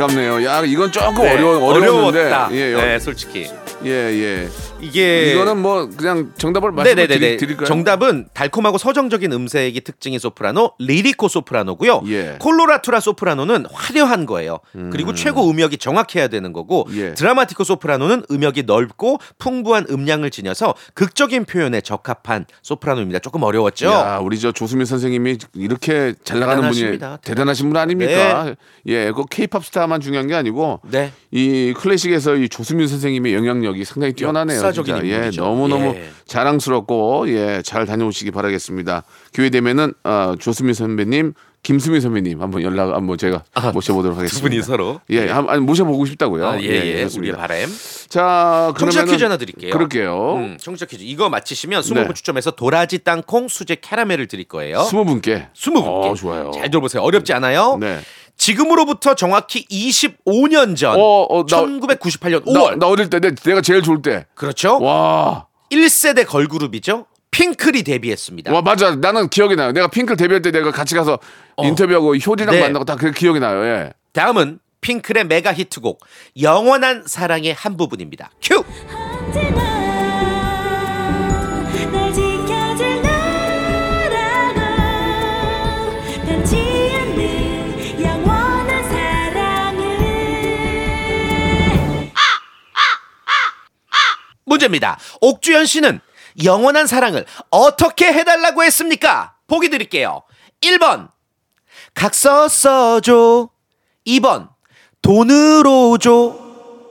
Speaker 1: 아깝네요. 야, 이건 조금
Speaker 3: 네,
Speaker 1: 어려워, 어려웠는데. 예,
Speaker 3: 네, 솔직히
Speaker 1: 예, 예.
Speaker 3: 이게
Speaker 1: 이거는 뭐 그냥 정답을 말씀을. 드리, 릴까요
Speaker 3: 정답은 달콤하고 서정적인 음색이 특징인 소프라노 리리코 소프라노고요.
Speaker 1: 예.
Speaker 3: 콜로라투라 소프라노는 화려한 거예요. 그리고 최고 음역이 정확해야 되는 거고
Speaker 1: 예.
Speaker 3: 드라마티코 소프라노는 음역이 넓고 풍부한 음량을 지녀서 극적인 표현에 적합한 소프라노입니다. 조금 어려웠죠?
Speaker 1: 야, 우리 저 조수미 선생님이 이렇게 잘 나가는 분이
Speaker 3: 대단하십니다.
Speaker 1: 대단하신 분 아닙니까? 예, 그 케이팝 스타만 중요한 게 아니고
Speaker 3: 네.
Speaker 1: 이 클래식에서 이 조수민 선생님의 영향력 이 상당히 뛰어나네요.
Speaker 3: 역사적인
Speaker 1: 진짜. 예,
Speaker 3: 인물이죠.
Speaker 1: 너무 너무
Speaker 3: 예.
Speaker 1: 자랑스럽고 예, 잘 다녀오시기 바라겠습니다. 기회 되면은 어, 조수민 선배님, 김수민 선배님 한번 연락 한번 제가 모셔보도록 하겠습니다.
Speaker 3: 아, 두 분이 서로
Speaker 1: 예, 한, 아니, 모셔보고 싶다고요.
Speaker 3: 아, 예, 예. 우리의
Speaker 1: 그렇습니다.
Speaker 3: 바램.
Speaker 1: 자,
Speaker 3: 청취자 퀴즈 하나 드릴게요.
Speaker 1: 그럴게요.
Speaker 3: 음, 청취자 퀴즈. 이거 맞히시면 20분
Speaker 1: 네.
Speaker 3: 추첨해서 도라지 땅콩 수제 캐러멜을 드릴 거예요.
Speaker 1: 스무 분께.
Speaker 3: 20분께.
Speaker 1: 어, 좋아요.
Speaker 3: 잘 들어보세요. 어렵지 않아요?
Speaker 1: 네.
Speaker 3: 지금으로부터 정확히 25년 전
Speaker 1: 어, 어, 나-
Speaker 3: 1998년
Speaker 1: 나,
Speaker 3: 5월
Speaker 1: 나 어릴 때 내, 내가 제일 좋을 때.
Speaker 3: 그렇죠?
Speaker 1: 와.
Speaker 3: 1세대 걸그룹이죠. 핑클이 데뷔했습니다.
Speaker 1: 와 맞아 나는 기억이 나요 내가 핑클 데뷔할 때 내가 같이 가서 인터뷰하고 효리랑
Speaker 3: 네.
Speaker 1: 만나고 다 그 기억이 나요 예.
Speaker 3: 다음은 핑클의 메가 히트곡 영원한 사랑의 한 부분입니다. 큐! 문제입니다. 옥주현 씨는 영원한 사랑을 어떻게 해달라고 했습니까? 보기 드릴게요. 1번 각서 써줘 2번 돈으로 줘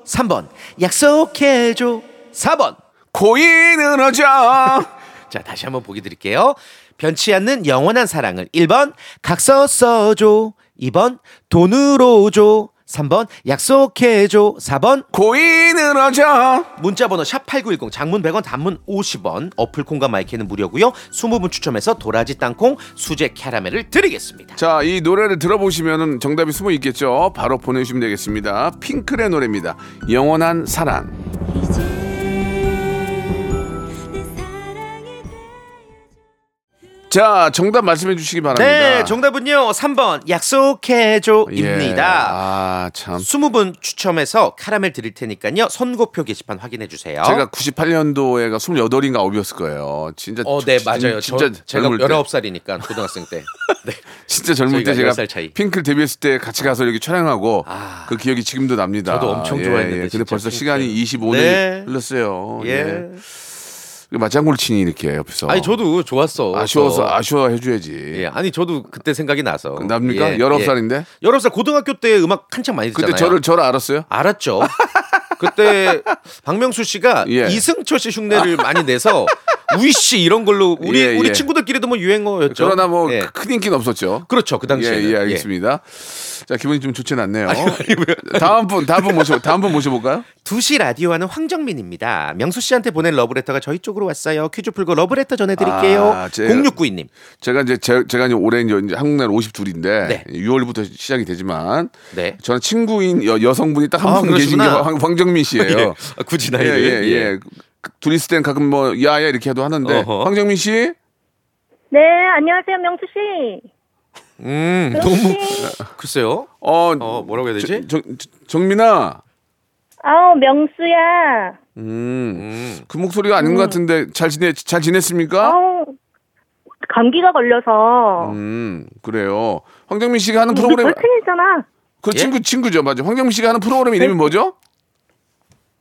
Speaker 3: 3번 약속해줘 4번
Speaker 1: 고인은 어자 (laughs)
Speaker 3: 자 다시 한번 보기 드릴게요. 변치 않는 영원한 사랑을 1번 각서 써줘 2번 돈으로 줘 3번 약속해줘. 4번.
Speaker 1: 고인은 어자.
Speaker 3: 문자번호 샵8910 장문 100원 단문 50원. 어플 콩과 마이크는 무료고요. 20분 추첨해서 도라지 땅콩 수제 캐러멜을 드리겠습니다.
Speaker 1: 자 이 노래를 들어보시면은 정답이 숨어 있겠죠? 바로 보내주시면 되겠습니다. 핑클의 노래입니다. 영원한 사랑 자 정답 말씀해 주시기 바랍니다
Speaker 3: 네 정답은요 3번 약속해줘입니다
Speaker 1: 예. 아 참
Speaker 3: 20분 추첨해서 카라멜 드릴 테니까요 선고표 게시판 확인해 주세요
Speaker 1: 제가 98년도에가 28인가 9이었을 거예요 진짜
Speaker 3: 어, 네,
Speaker 1: 진-
Speaker 3: 맞아요.
Speaker 1: 진짜
Speaker 3: 저, 제가
Speaker 1: 젊을 때
Speaker 3: 19살이니까 고등학생 때. (laughs) 네.
Speaker 1: 진짜 젊을 때 제가
Speaker 3: 10살 차이.
Speaker 1: 핑클 데뷔했을 때 같이 가서 이렇게 촬영하고
Speaker 3: 아.
Speaker 1: 그 기억이 지금도 납니다.
Speaker 3: 저도 엄청 좋아했는데,
Speaker 1: 근데
Speaker 3: 진짜
Speaker 1: 벌써
Speaker 3: 핑클.
Speaker 1: 시간이 25년이
Speaker 3: 네.
Speaker 1: 흘렀어요.
Speaker 3: 예.
Speaker 1: 예. 맞장구를 치니 이렇게 옆에서.
Speaker 3: 아니 저도 좋았어.
Speaker 1: 아쉬워서
Speaker 3: 저.
Speaker 1: 아쉬워 해줘야지.
Speaker 3: 예, 아니 저도 그때 생각이 나서.
Speaker 1: 납니까?
Speaker 3: 예,
Speaker 1: 19살인데?
Speaker 3: 예. 19살 고등학교 때 음악 한창 많이 듣잖아요.
Speaker 1: 그때 저를 저를 알았어요?
Speaker 3: 알았죠. (laughs) 그때 박명수 씨가
Speaker 1: 예.
Speaker 3: 이승철 씨 흉내를 많이 내서 우이 씨 이런 걸로 우리
Speaker 1: 예,
Speaker 3: 우리
Speaker 1: 예.
Speaker 3: 친구들끼리도 뭐 유행어였죠.
Speaker 1: 그러나 뭐
Speaker 3: 예.
Speaker 1: 큰 인기는 없었죠.
Speaker 3: 그렇죠. 그
Speaker 1: 예,
Speaker 3: 당시에는.
Speaker 1: 예, 알겠습니다. 자, 기분이 좀 좋진 않네요.
Speaker 3: 아니?
Speaker 1: 다음 분, 다음 분 모셔, 다음 분 모셔볼까요?
Speaker 3: 2시 라디오 하는 황정민입니다. 명수 씨한테 보낸 러브레터가 저희 쪽으로 왔어요. 퀴즈 풀고 러브레터 전해드릴게요.
Speaker 1: 아, 제-
Speaker 3: 0692님.
Speaker 1: 제가 이제 제, 가 이제 올해 이제 한국 나라 52인데
Speaker 3: 네.
Speaker 1: 6월부터 시작이 되지만
Speaker 3: 네.
Speaker 1: 저는 친구인 여, 여성분이 딱한
Speaker 3: 아,
Speaker 1: 분 계신 게. 황, 황정민 씨예요. (laughs)
Speaker 3: 예. 아, 굳이
Speaker 1: 예,
Speaker 3: 나이를.
Speaker 1: 예, 예. 그- 둘이 있을 땐 가끔 뭐 야야 이렇게 해도 하는데
Speaker 3: 어허.
Speaker 1: 황정민 씨
Speaker 5: 네, 안녕하세요, 명수 씨.
Speaker 3: 음, 너무
Speaker 5: 씨.
Speaker 3: 글쎄요.
Speaker 1: 어,
Speaker 3: 어, 뭐라고 해야 되지?
Speaker 1: 정, 정, 정민아
Speaker 5: 아우, 명수야.
Speaker 1: 음, 그 목소리가 아닌 것 같은데 잘 지내 잘 지냈습니까?
Speaker 5: 아우, 감기가 걸려서.
Speaker 1: 음 그래요. 황정민 씨가 하는 프로그램
Speaker 5: 절친이잖아.
Speaker 1: 그
Speaker 3: 예?
Speaker 1: 친구 친구죠 맞아. 황정민 씨가 하는 프로그램 이름이 뭐죠?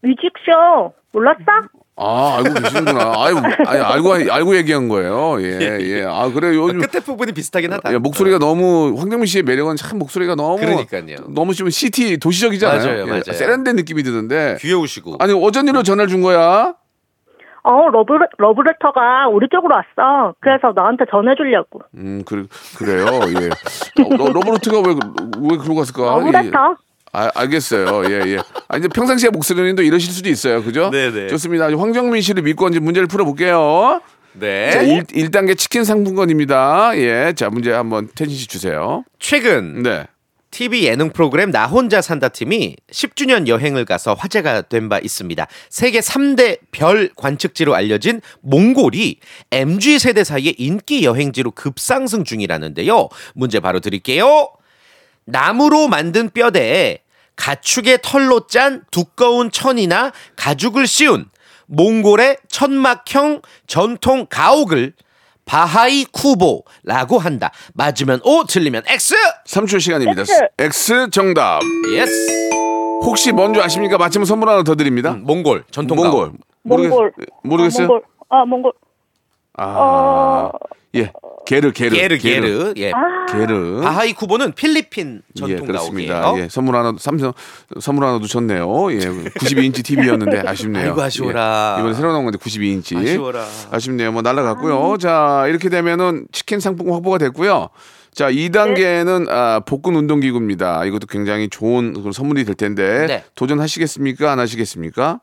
Speaker 5: 뮤직쇼. 몰랐어?
Speaker 1: 아 알고 계시는구나. 아유 아니, 알고 알고 얘기한 거예요. 예 예. 아 그래 요즘
Speaker 3: 끝에 부분이 비슷하긴 하다.
Speaker 1: 예, 목소리가 너무 황정민 씨의 매력은 참 목소리가 너무
Speaker 3: 그러니까요.
Speaker 1: 너무 좀 city 도시적이잖아요.
Speaker 3: 맞아요,
Speaker 1: 예,
Speaker 3: 맞아요.
Speaker 1: 세련된 느낌이 드는데
Speaker 3: 귀여우시고.
Speaker 1: 아니 어쩐 일로 전화를 준 거야?
Speaker 5: 어, 러브, 러브레터가 우리 쪽으로 왔어. 그래서 너한테 전해주려고.
Speaker 1: 음, 그, 그래요. 예. 어, 러- 러브로트가 왜, 왜 그러고 갔을까? 예.
Speaker 5: 러브레터?
Speaker 1: 아, 알겠어요. 예, 예. 아, 이제 평상시에 목소리는 또 이러실 수도 있어요. 그죠?
Speaker 3: 네네.
Speaker 1: 좋습니다. 황정민 씨를 믿고 이제 문제를 풀어볼게요.
Speaker 3: 네.
Speaker 1: 자, 1, 일단계 치킨 상품권입니다. 예. 자, 문제 한번 태진 씨 주세요.
Speaker 3: 최근
Speaker 1: 네.
Speaker 3: TV 예능 프로그램 나 혼자 산다 팀이 10주년 여행을 가서 화제가 된 바 있습니다. 세계 3대 별 관측지로 알려진 몽골이 MZ 세대 사이의 인기 여행지로 급상승 중이라는데요. 문제 바로 드릴게요. 나무로 만든 뼈대에 가축의 털로 짠 두꺼운 천이나 가죽을 씌운 몽골의 천막형 전통 가옥을 바하이 쿠보라고 한다. 맞으면 O, 틀리면 X.
Speaker 1: 3초 시간입니다.
Speaker 5: X.
Speaker 1: X 정답.
Speaker 3: Yes.
Speaker 1: 혹시 뭔지 아십니까? 맞히면 선물 하나 더 드립니다.
Speaker 3: 음, 몽골 전통
Speaker 1: 몽골.
Speaker 3: 가옥.
Speaker 1: 모르겠,
Speaker 5: 몽골.
Speaker 1: 모르겠어요?
Speaker 5: 아, 몽골. 아, 몽골.
Speaker 1: 아, 예. 게르, 게르.
Speaker 3: 게르 게르. 예.
Speaker 1: 게르.
Speaker 3: 바하이 쿠보는 필리핀
Speaker 1: 예,
Speaker 3: 전통
Speaker 1: 그렇습니다.
Speaker 3: 가옥이에요.
Speaker 1: 예, 선물 하나, 삼성, 선물 하나 놓쳤네요. 예, 92인치 TV였는데 아쉽네요.
Speaker 3: 아이고, 아쉬워라.
Speaker 1: 예, 이번에 새로 나온 건데 92인치.
Speaker 3: 아쉬워라.
Speaker 1: 아쉽네요. 뭐 날라갔고요. 자, 이렇게 되면은 치킨 상품 확보가 됐고요. 자, 2단계는 아, 복근 운동 기구입니다. 이것도 굉장히 좋은 그런 선물이 될 텐데
Speaker 3: 네.
Speaker 1: 도전하시겠습니까? 안 하시겠습니까?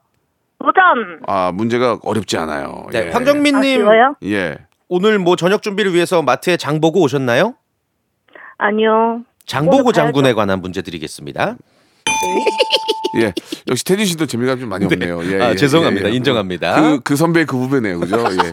Speaker 5: 도전.
Speaker 1: 아, 문제가 어렵지 않아요.
Speaker 3: 네,
Speaker 1: 예.
Speaker 3: 황정민님
Speaker 5: 아쉬워요?
Speaker 1: 예.
Speaker 3: 오늘 뭐 저녁 준비를 위해서 마트에 장 보고 오셨나요?
Speaker 5: 아니요.
Speaker 3: 장보고. 장군에 관한 문제 드리겠습니다.
Speaker 1: 예. 역시 테디 씨도 재미가 좀 많이 없네요. 예,
Speaker 3: 아,
Speaker 1: 예,
Speaker 3: 죄송합니다.
Speaker 1: 예, 예.
Speaker 3: 인정합니다.
Speaker 1: 그, 그 선배 그 후배네요. 그죠? 예.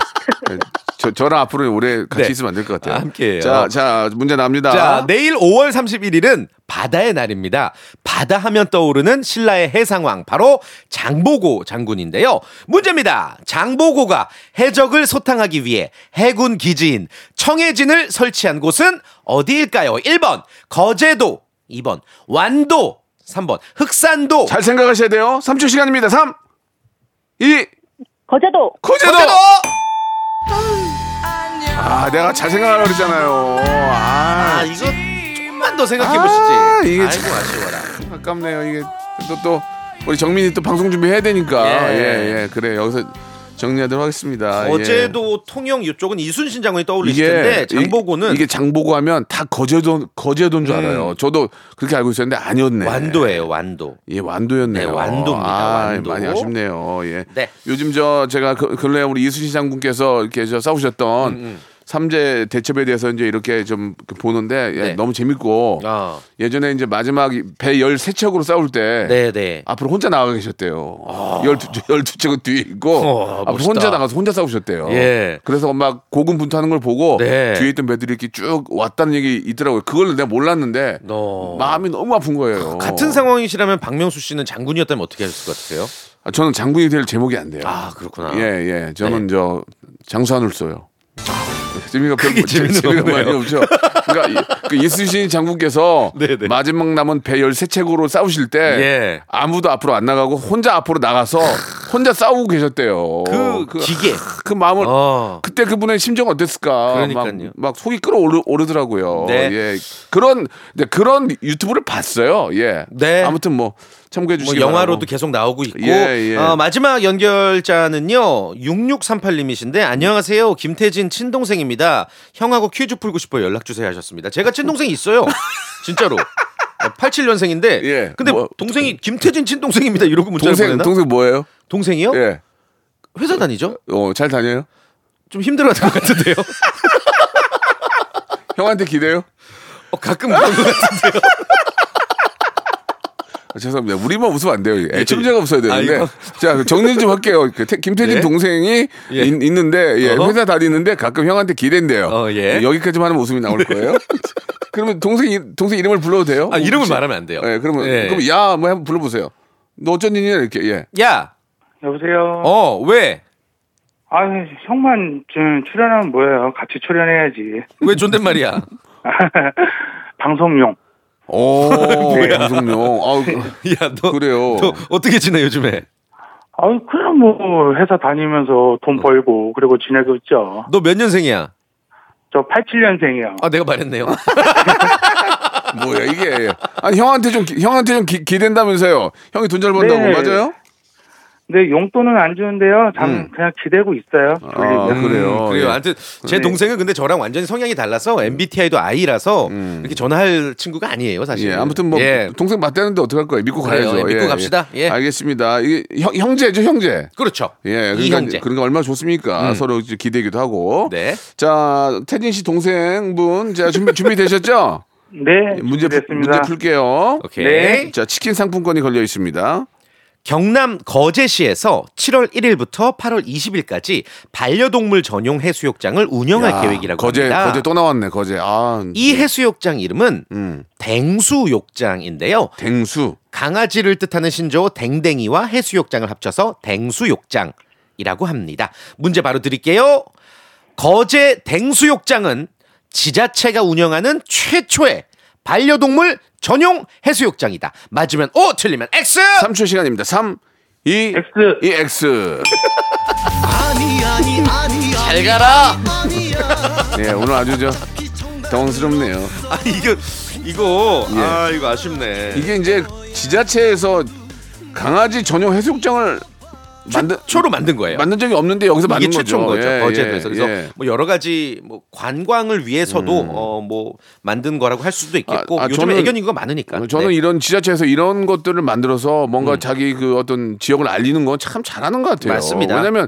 Speaker 1: (laughs) 저, 저랑 앞으로 오래 같이
Speaker 3: 네.
Speaker 1: 있으면 안 될 것 같아요.
Speaker 3: 아, 함께해요.
Speaker 1: 자, 자, 문제 납니다.
Speaker 3: 자, 내일 5월 31일은 바다의 날입니다. 바다 하면 떠오르는 신라의 해상왕 바로 장보고 장군인데요. 문제입니다. 장보고가 해적을 소탕하기 위해 해군 기지인 청해진을 설치한 곳은 어디일까요? 1번 거제도, 2번 완도, 3번 흑산도.
Speaker 1: 잘 생각하셔야 돼요. 3초 시간입니다. 3, 2,
Speaker 5: 거제도.
Speaker 1: 거제도!
Speaker 3: 거제도!
Speaker 1: 아, 내가 잘 생각하려고 그랬잖아요. 아,
Speaker 3: 아, 이거 조금만 더 생각해 보시지.
Speaker 1: 아, 이게
Speaker 3: 아이고
Speaker 1: 참-
Speaker 3: 아쉬워라.
Speaker 1: 아깝네요. 이게 또, 또, 우리 정민이 또 방송 준비해야 되니까.
Speaker 3: 예.
Speaker 1: 예, 예. 그래. 여기서 정리하도록 하겠습니다. 예.
Speaker 3: 거제도 통영 이쪽은 이순신 장군이 떠올리실 텐데 장보고는
Speaker 1: 이, 게 장보고 하면 다 거제도 거제도인 줄
Speaker 3: 음.
Speaker 1: 알아요. 저도 그렇게 알고 있었는데 아니었네.
Speaker 3: 완도예요, 완도.
Speaker 1: 예, 완도였네요.
Speaker 3: 네, 완도입니다,
Speaker 1: 아,
Speaker 3: 완도.
Speaker 1: 많이 아쉽네요. 예.
Speaker 3: 네.
Speaker 1: 요즘 저 제가 그, 근래 우리 이수신 장군께서 이렇게 저 싸우셨던
Speaker 3: 음,
Speaker 1: 삼재 대첩에 대해서 이제 이렇게 좀 보는데 예,
Speaker 3: 네.
Speaker 1: 너무 재밌고
Speaker 3: 아,
Speaker 1: 예전에 이제 마지막 배 13척으로 싸울 때
Speaker 3: 네, 네.
Speaker 1: 앞으로 혼자 나가 계셨대요. 열두 열두 척은 뒤에 있고
Speaker 3: 어,
Speaker 1: 앞으로
Speaker 3: 멋있다.
Speaker 1: 혼자 나가서 혼자 싸우셨대요.
Speaker 3: 예.
Speaker 1: 그래서 막 고군분투하는 걸 보고
Speaker 3: 네.
Speaker 1: 뒤에 있던 배들이 이렇게 쭉 왔다는 얘기 있더라고요. 그걸 내가 몰랐는데
Speaker 3: 너
Speaker 1: 마음이 너무 아픈 거예요.
Speaker 3: 같은 상황이시라면 박명수 씨는 장군이었다면 어떻게 하실 것 같으세요?
Speaker 1: 아, 저는 장군이 될 제목이 안 돼요.
Speaker 3: 아, 그렇구나.
Speaker 1: 예, 예. 저는 저 장수한을 쏘요. 재미가 별
Speaker 3: 크게 재밌는
Speaker 1: 재미가
Speaker 3: 거네요.
Speaker 1: 많이 없죠. 그러니까 이- 그 이순신 장군께서
Speaker 3: 네네.
Speaker 1: 마지막 남은 배 13책으로 싸우실 때
Speaker 3: 예.
Speaker 1: 아무도 앞으로 안 나가고 혼자 앞으로 나가서 혼자 싸우고 계셨대요.
Speaker 3: 그 기계.
Speaker 1: 그 마음을
Speaker 3: 어.
Speaker 1: 그때 그분의 심정 어땠을까?
Speaker 3: 그러니까요.
Speaker 1: 막, 막 속이 끓어오르더라고요.
Speaker 3: 네.
Speaker 1: 예. 그런 네, 그런 유튜브를 봤어요. 예.
Speaker 3: 네.
Speaker 1: 아무튼 뭐 참고해
Speaker 3: 뭐
Speaker 1: 주시기
Speaker 3: 영화로도
Speaker 1: 바라고.
Speaker 3: 계속 나오고 있고
Speaker 1: 예, 예.
Speaker 3: 어, 마지막 연결자는요 6638님이신데 안녕하세요 김태진 친동생입니다 형하고 퀴즈 풀고 싶어 연락 주세요 하셨습니다. 제가 친동생이 있어요. 진짜로. 87년생인데.
Speaker 1: 예.
Speaker 3: 근데
Speaker 1: 뭐-
Speaker 3: 동생이 김태진 친동생입니다. 이러고 문자를
Speaker 1: 동생
Speaker 3: 보내나
Speaker 1: 동생 뭐예요?
Speaker 3: 동생이요?
Speaker 1: 예.
Speaker 3: 회사 다니죠?
Speaker 1: 어, 잘 다녀요?
Speaker 3: 좀 힘들어하는 것 같은데요. (laughs)
Speaker 1: 형한테 기대요?
Speaker 3: 어, 가끔 그런 것 같은데요
Speaker 1: 아, 죄송합니다. 우리만 웃으면 안 돼요. 애청자가 웃어야 되는데.
Speaker 3: 아, 이거-
Speaker 1: 자, 정리 좀 할게요. 그 태- 김태진
Speaker 3: 예?
Speaker 1: 동생이
Speaker 3: 예.
Speaker 1: 있, 는데 예,
Speaker 3: 어허.
Speaker 1: 회사 다니는데 가끔 형한테 기댄대요.
Speaker 3: 어, 예.
Speaker 1: 여기까지만 하면 웃음이 나올 거예요. (laughs) 그러면 동생 이- 동생 이름을 불러도 돼요?
Speaker 3: 아, 이름을
Speaker 1: 혹시?
Speaker 3: 말하면 안 돼요
Speaker 1: 예, 그러면
Speaker 3: 예.
Speaker 1: 그럼 야, 뭐 한번 불러보세요. 너 어쩐 일이냐 이렇게. 예.
Speaker 3: 야
Speaker 4: 여보세요.
Speaker 3: 어, 왜?
Speaker 4: 아, 형만 좀 출연하면 뭐예요? 같이 출연해야지.
Speaker 3: 왜 존댓말이야? (laughs)
Speaker 4: 방송용. (laughs)
Speaker 1: 오, 방송용. 아우, 그- (laughs)
Speaker 3: 야, 너,
Speaker 1: 그래요.
Speaker 3: 너 어떻게 지내, 요즘에?
Speaker 4: 아, 그냥 뭐 회사 다니면서 돈 벌고 그리고 지내고 있죠.
Speaker 3: 너 몇 년생이야?
Speaker 4: 저 87년생이요.
Speaker 3: 아, 내가 말했네요. (laughs)
Speaker 1: 뭐야 이게? 아니 형한테 좀 기- 형한테 좀 기, 기댄다면서요? 형이 돈 잘 번다고
Speaker 4: 네.
Speaker 1: 맞아요?
Speaker 4: 네, 용돈은 안 주는데요. 잠
Speaker 1: 음.
Speaker 4: 그냥 기대고 있어요.
Speaker 1: 아,
Speaker 4: 졸리면.
Speaker 1: 그래요.
Speaker 3: 그래요.
Speaker 1: 예.
Speaker 3: 아무튼 제
Speaker 4: 네.
Speaker 3: 동생은 근데 저랑 완전히 성향이 달라서 MBTI도 I라서 이렇게 전화할 친구가 아니에요, 사실.
Speaker 1: 음. 예, 아무튼 뭐
Speaker 3: 예.
Speaker 1: 동생 맞대는데 어떡할 거예요? 믿고
Speaker 3: 그래요.
Speaker 1: 가야죠.
Speaker 3: 예, 믿고 갑시다. 예.
Speaker 1: 알겠습니다. 이게 형, 형제죠, 형제.
Speaker 3: 그렇죠.
Speaker 1: 예,
Speaker 3: 이
Speaker 1: 그러니까,
Speaker 3: 형제.
Speaker 1: 그러니까 얼마나 좋습니까?
Speaker 3: 음.
Speaker 1: 서로 이제 기대기도 하고.
Speaker 3: 네.
Speaker 1: 자, 태진 씨 동생분, 자 준비 준비 되셨죠? (laughs)
Speaker 4: 네,
Speaker 1: 문제 풀-
Speaker 4: 됐습니다.
Speaker 1: 문제 풀게요.
Speaker 3: 오케이.
Speaker 4: 네.
Speaker 1: 자, 치킨 상품권이 걸려 있습니다.
Speaker 3: 경남 거제시에서 7월 1일부터 8월 20일까지 반려동물 전용 해수욕장을 운영할
Speaker 1: 야,
Speaker 3: 계획이라고
Speaker 1: 거제
Speaker 3: 합니다.
Speaker 1: 거제 또 나왔네. 거제. 아,
Speaker 3: 이 해수욕장 이름은
Speaker 1: 음.
Speaker 3: 댕수욕장인데요.
Speaker 1: 댕수.
Speaker 3: 강아지를 뜻하는 신조어 댕댕이와 해수욕장을 합쳐서 댕수욕장이라고 합니다. 문제 바로 드릴게요. 거제 댕수욕장은 지자체가 운영하는 최초의 반려동물 전용 해수욕장이다. 맞으면 O, 틀리면 X.
Speaker 1: 3초 시간입니다. 3 2
Speaker 4: X.
Speaker 1: 이 X.
Speaker 3: 잘 가라.
Speaker 1: 예, 오늘 아주 저 당황스럽네요.
Speaker 3: 아 이거 이거
Speaker 1: 예.
Speaker 3: 아 이거 아쉽네.
Speaker 1: 이게 이제 지자체에서 강아지 전용 해수욕장을 만든
Speaker 3: 최초로 만든 거예요.
Speaker 1: 만든 적이 없는데 여기서
Speaker 3: 이게
Speaker 1: 만든
Speaker 3: 최초인
Speaker 1: 거죠.
Speaker 3: 거죠.
Speaker 1: 예, 예,
Speaker 3: 그래서
Speaker 1: 예.
Speaker 3: 뭐 여러 가지 뭐 관광을 위해서도
Speaker 1: 음.
Speaker 3: 어뭐 만든 거라고 할 수도 있겠고
Speaker 1: 아, 아,
Speaker 3: 요즘에
Speaker 1: 저는-
Speaker 3: 애견 인구가 많으니까.
Speaker 1: 저는
Speaker 3: 네. 음.
Speaker 1: 이런 지자체에서 이런 것들을 만들어서 뭔가 자기 그 어떤 지역을 알리는 건 참 잘하는 것 같아요.
Speaker 3: 맞습니다.
Speaker 1: 왜냐하면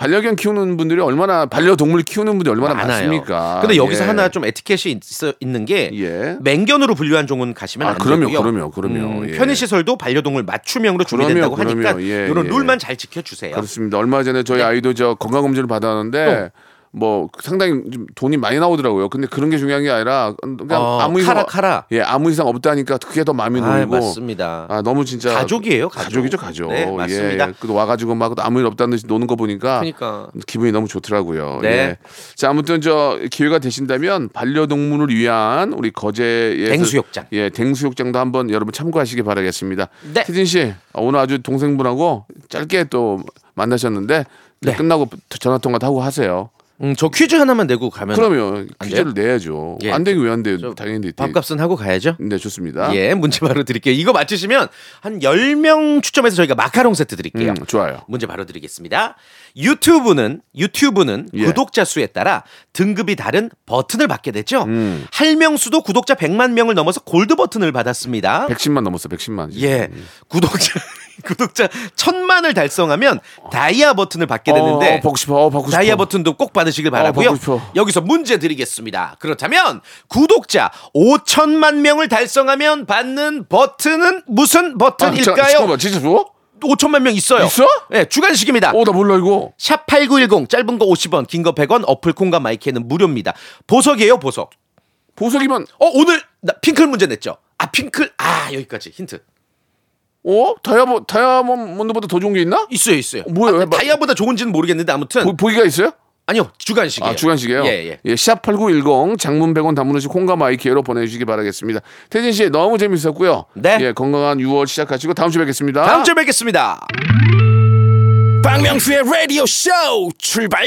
Speaker 1: 반려견 키우는 분들이 얼마나 반려동물 키우는 분들이 얼마나
Speaker 3: 많아요.
Speaker 1: 많습니까?
Speaker 3: 근데 여기서
Speaker 1: 예.
Speaker 3: 하나 좀 에티켓이 있어, 있는 게
Speaker 1: 예.
Speaker 3: 맹견으로 분류한 종은 가시면
Speaker 1: 아,
Speaker 3: 안
Speaker 1: 그럼요,
Speaker 3: 되고요.
Speaker 1: 그럼요, 그럼요. 예.
Speaker 3: 편의 시설도 반려동물 맞춤형으로 준비된다고
Speaker 1: 그럼요,
Speaker 3: 하니까
Speaker 1: 그럼요. 예,
Speaker 3: 이런
Speaker 1: 예.
Speaker 3: 룰만 잘 지켜주세요.
Speaker 1: 그렇습니다. 얼마 전에 저희
Speaker 3: 네.
Speaker 1: 아이도 저 건강 검진을 받았는데 뭐 상당히 좀 돈이 많이 나오더라고요. 근데 그런 게 중요한 게 아니라 그냥
Speaker 3: 어,
Speaker 1: 아무 이상
Speaker 3: 카라, 카라.
Speaker 1: 예 아무 이상 없다니까 그게 더 마음이
Speaker 3: 아,
Speaker 1: 놓이고
Speaker 3: 맞습니다.
Speaker 1: 아 너무 진짜
Speaker 3: 가족이에요, 가족.
Speaker 1: 가족이죠 가족.
Speaker 3: 네, 맞습니다.
Speaker 1: 예, 그 와가지고 막 아무 일 없다는 듯이 노는 거 보니까
Speaker 3: 그러니까
Speaker 1: 기분이 너무 좋더라고요.
Speaker 3: 네.
Speaker 1: 예. 자 아무튼 저 기회가 되신다면 반려동물을 위한 우리 거제의
Speaker 3: 댕수욕장.
Speaker 1: 예 댕수욕장도 한번 여러분 참고하시기 바라겠습니다.
Speaker 3: 네.
Speaker 1: 태진 씨 오늘 아주 동생분하고 짧게 또 만나셨는데
Speaker 3: 네.
Speaker 1: 끝나고 전화 통화도 하고 하세요.
Speaker 3: 음, 저 퀴즈 하나만 내고 가면
Speaker 1: 그러면
Speaker 3: 안
Speaker 1: 퀴즈를 내야죠.
Speaker 3: 예.
Speaker 1: 안 되기 왜 안 돼요?
Speaker 3: 저
Speaker 1: 당연히 돼.
Speaker 3: 밥값은 하고 가야죠.
Speaker 1: 네 좋습니다.
Speaker 3: 예, 문제 바로 드릴게요. 이거 맞추시면 한 10명 추첨해서 저희가 마카롱 세트 드릴게요.
Speaker 1: 음, 좋아요.
Speaker 3: 문제 바로 드리겠습니다. 유튜브는 유튜브는
Speaker 1: 예.
Speaker 3: 구독자 수에 따라 등급이 다른 버튼을 받게 됐죠.
Speaker 1: 음.
Speaker 3: 할명수도 구독자 100만 명을 넘어서 골드 버튼을 받았습니다.
Speaker 1: 110만 넘었어. 110만.
Speaker 3: 예. 구독자 (laughs) 구독자 천만을 달성하면 다이아 버튼을 받게 됐는데
Speaker 1: 어, 받고 싶어. 어, 받고 싶어.
Speaker 3: 다이아 버튼도 꼭 받으시길 바라고요.
Speaker 1: 받고 싶어.
Speaker 3: 여기서 문제 드리겠습니다. 그렇다면 구독자 5천만 명을 달성하면 받는 버튼은 무슨
Speaker 1: 아,
Speaker 3: 버튼일까요?
Speaker 1: 자, 잠깐만. 진짜 줘?
Speaker 3: 5천만 명 있어요.
Speaker 1: 있어?
Speaker 3: 네, 주간식입니다.
Speaker 1: 어, 나 몰라 이거.
Speaker 3: 샵 8910 짧은 거 50원, 긴 거 100원, 어플 콩과 마이크는 무료입니다. 보석이에요, 보석.
Speaker 1: 보석이면
Speaker 3: 어, 오늘 나 핑클 문제 냈죠. 아, 핑클. 아, 여기까지 힌트.
Speaker 1: 어? 다이아몬 다이아몬드보다 더 좋은 게 있나?
Speaker 3: 있어요, 있어요.
Speaker 1: 뭐예요?
Speaker 3: 아. 다이아보다 좋은지는 모르겠는데 아무튼
Speaker 1: 보, 보기가 있어요?
Speaker 3: 아니요, 주관식이에요.
Speaker 1: 아, 주관식이에요?
Speaker 3: 예, 예.
Speaker 1: 샵8910 장문 100원 단문 오십 콩과 마이 K로 보내주시기 바라겠습니다. 태진 씨 너무 재밌었고요.
Speaker 3: 네.
Speaker 1: 예, 건강한 6월 시작하시고 다음 주에 뵙겠습니다.
Speaker 3: 다음 주에 뵙겠습니다.
Speaker 6: 박명수의 라디오 쇼 출발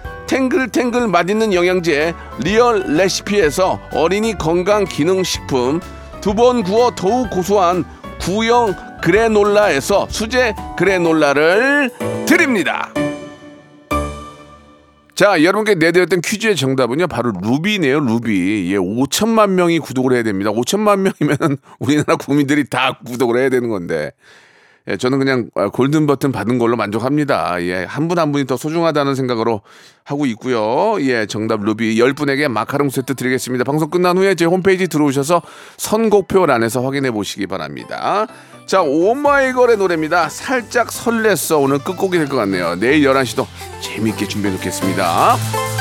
Speaker 1: 탱글탱글 맛있는 영양제 리얼 레시피에서 어린이 건강 기능 식품 두 번 구워 더욱 고소한 구형 그래놀라에서 수제 그래놀라를 드립니다. 자, 여러분께 내드렸던 퀴즈의 정답은요, 바로 루비네요, 루비. 예, 5천만 명이 구독을 해야 됩니다. 5천만 명이면 우리나라 국민들이 다 구독을 해야 되는 건데. 예, 저는 그냥 아, 골든 버튼 받은 걸로 만족합니다. 예, 한 분 한 분이 더 소중하다는 생각으로 하고 있고요. 예, 정답 루비 10분에게 마카롱 세트 드리겠습니다. 방송 끝난 후에 제 홈페이지 들어오셔서 선곡표란에서 확인해 보시기 바랍니다. 자, 오마이걸의 노래입니다. 살짝 설렜어. 오늘 끝곡이 될 것 같네요. 내일 11시도 재미있게 준비해 놓겠습니다.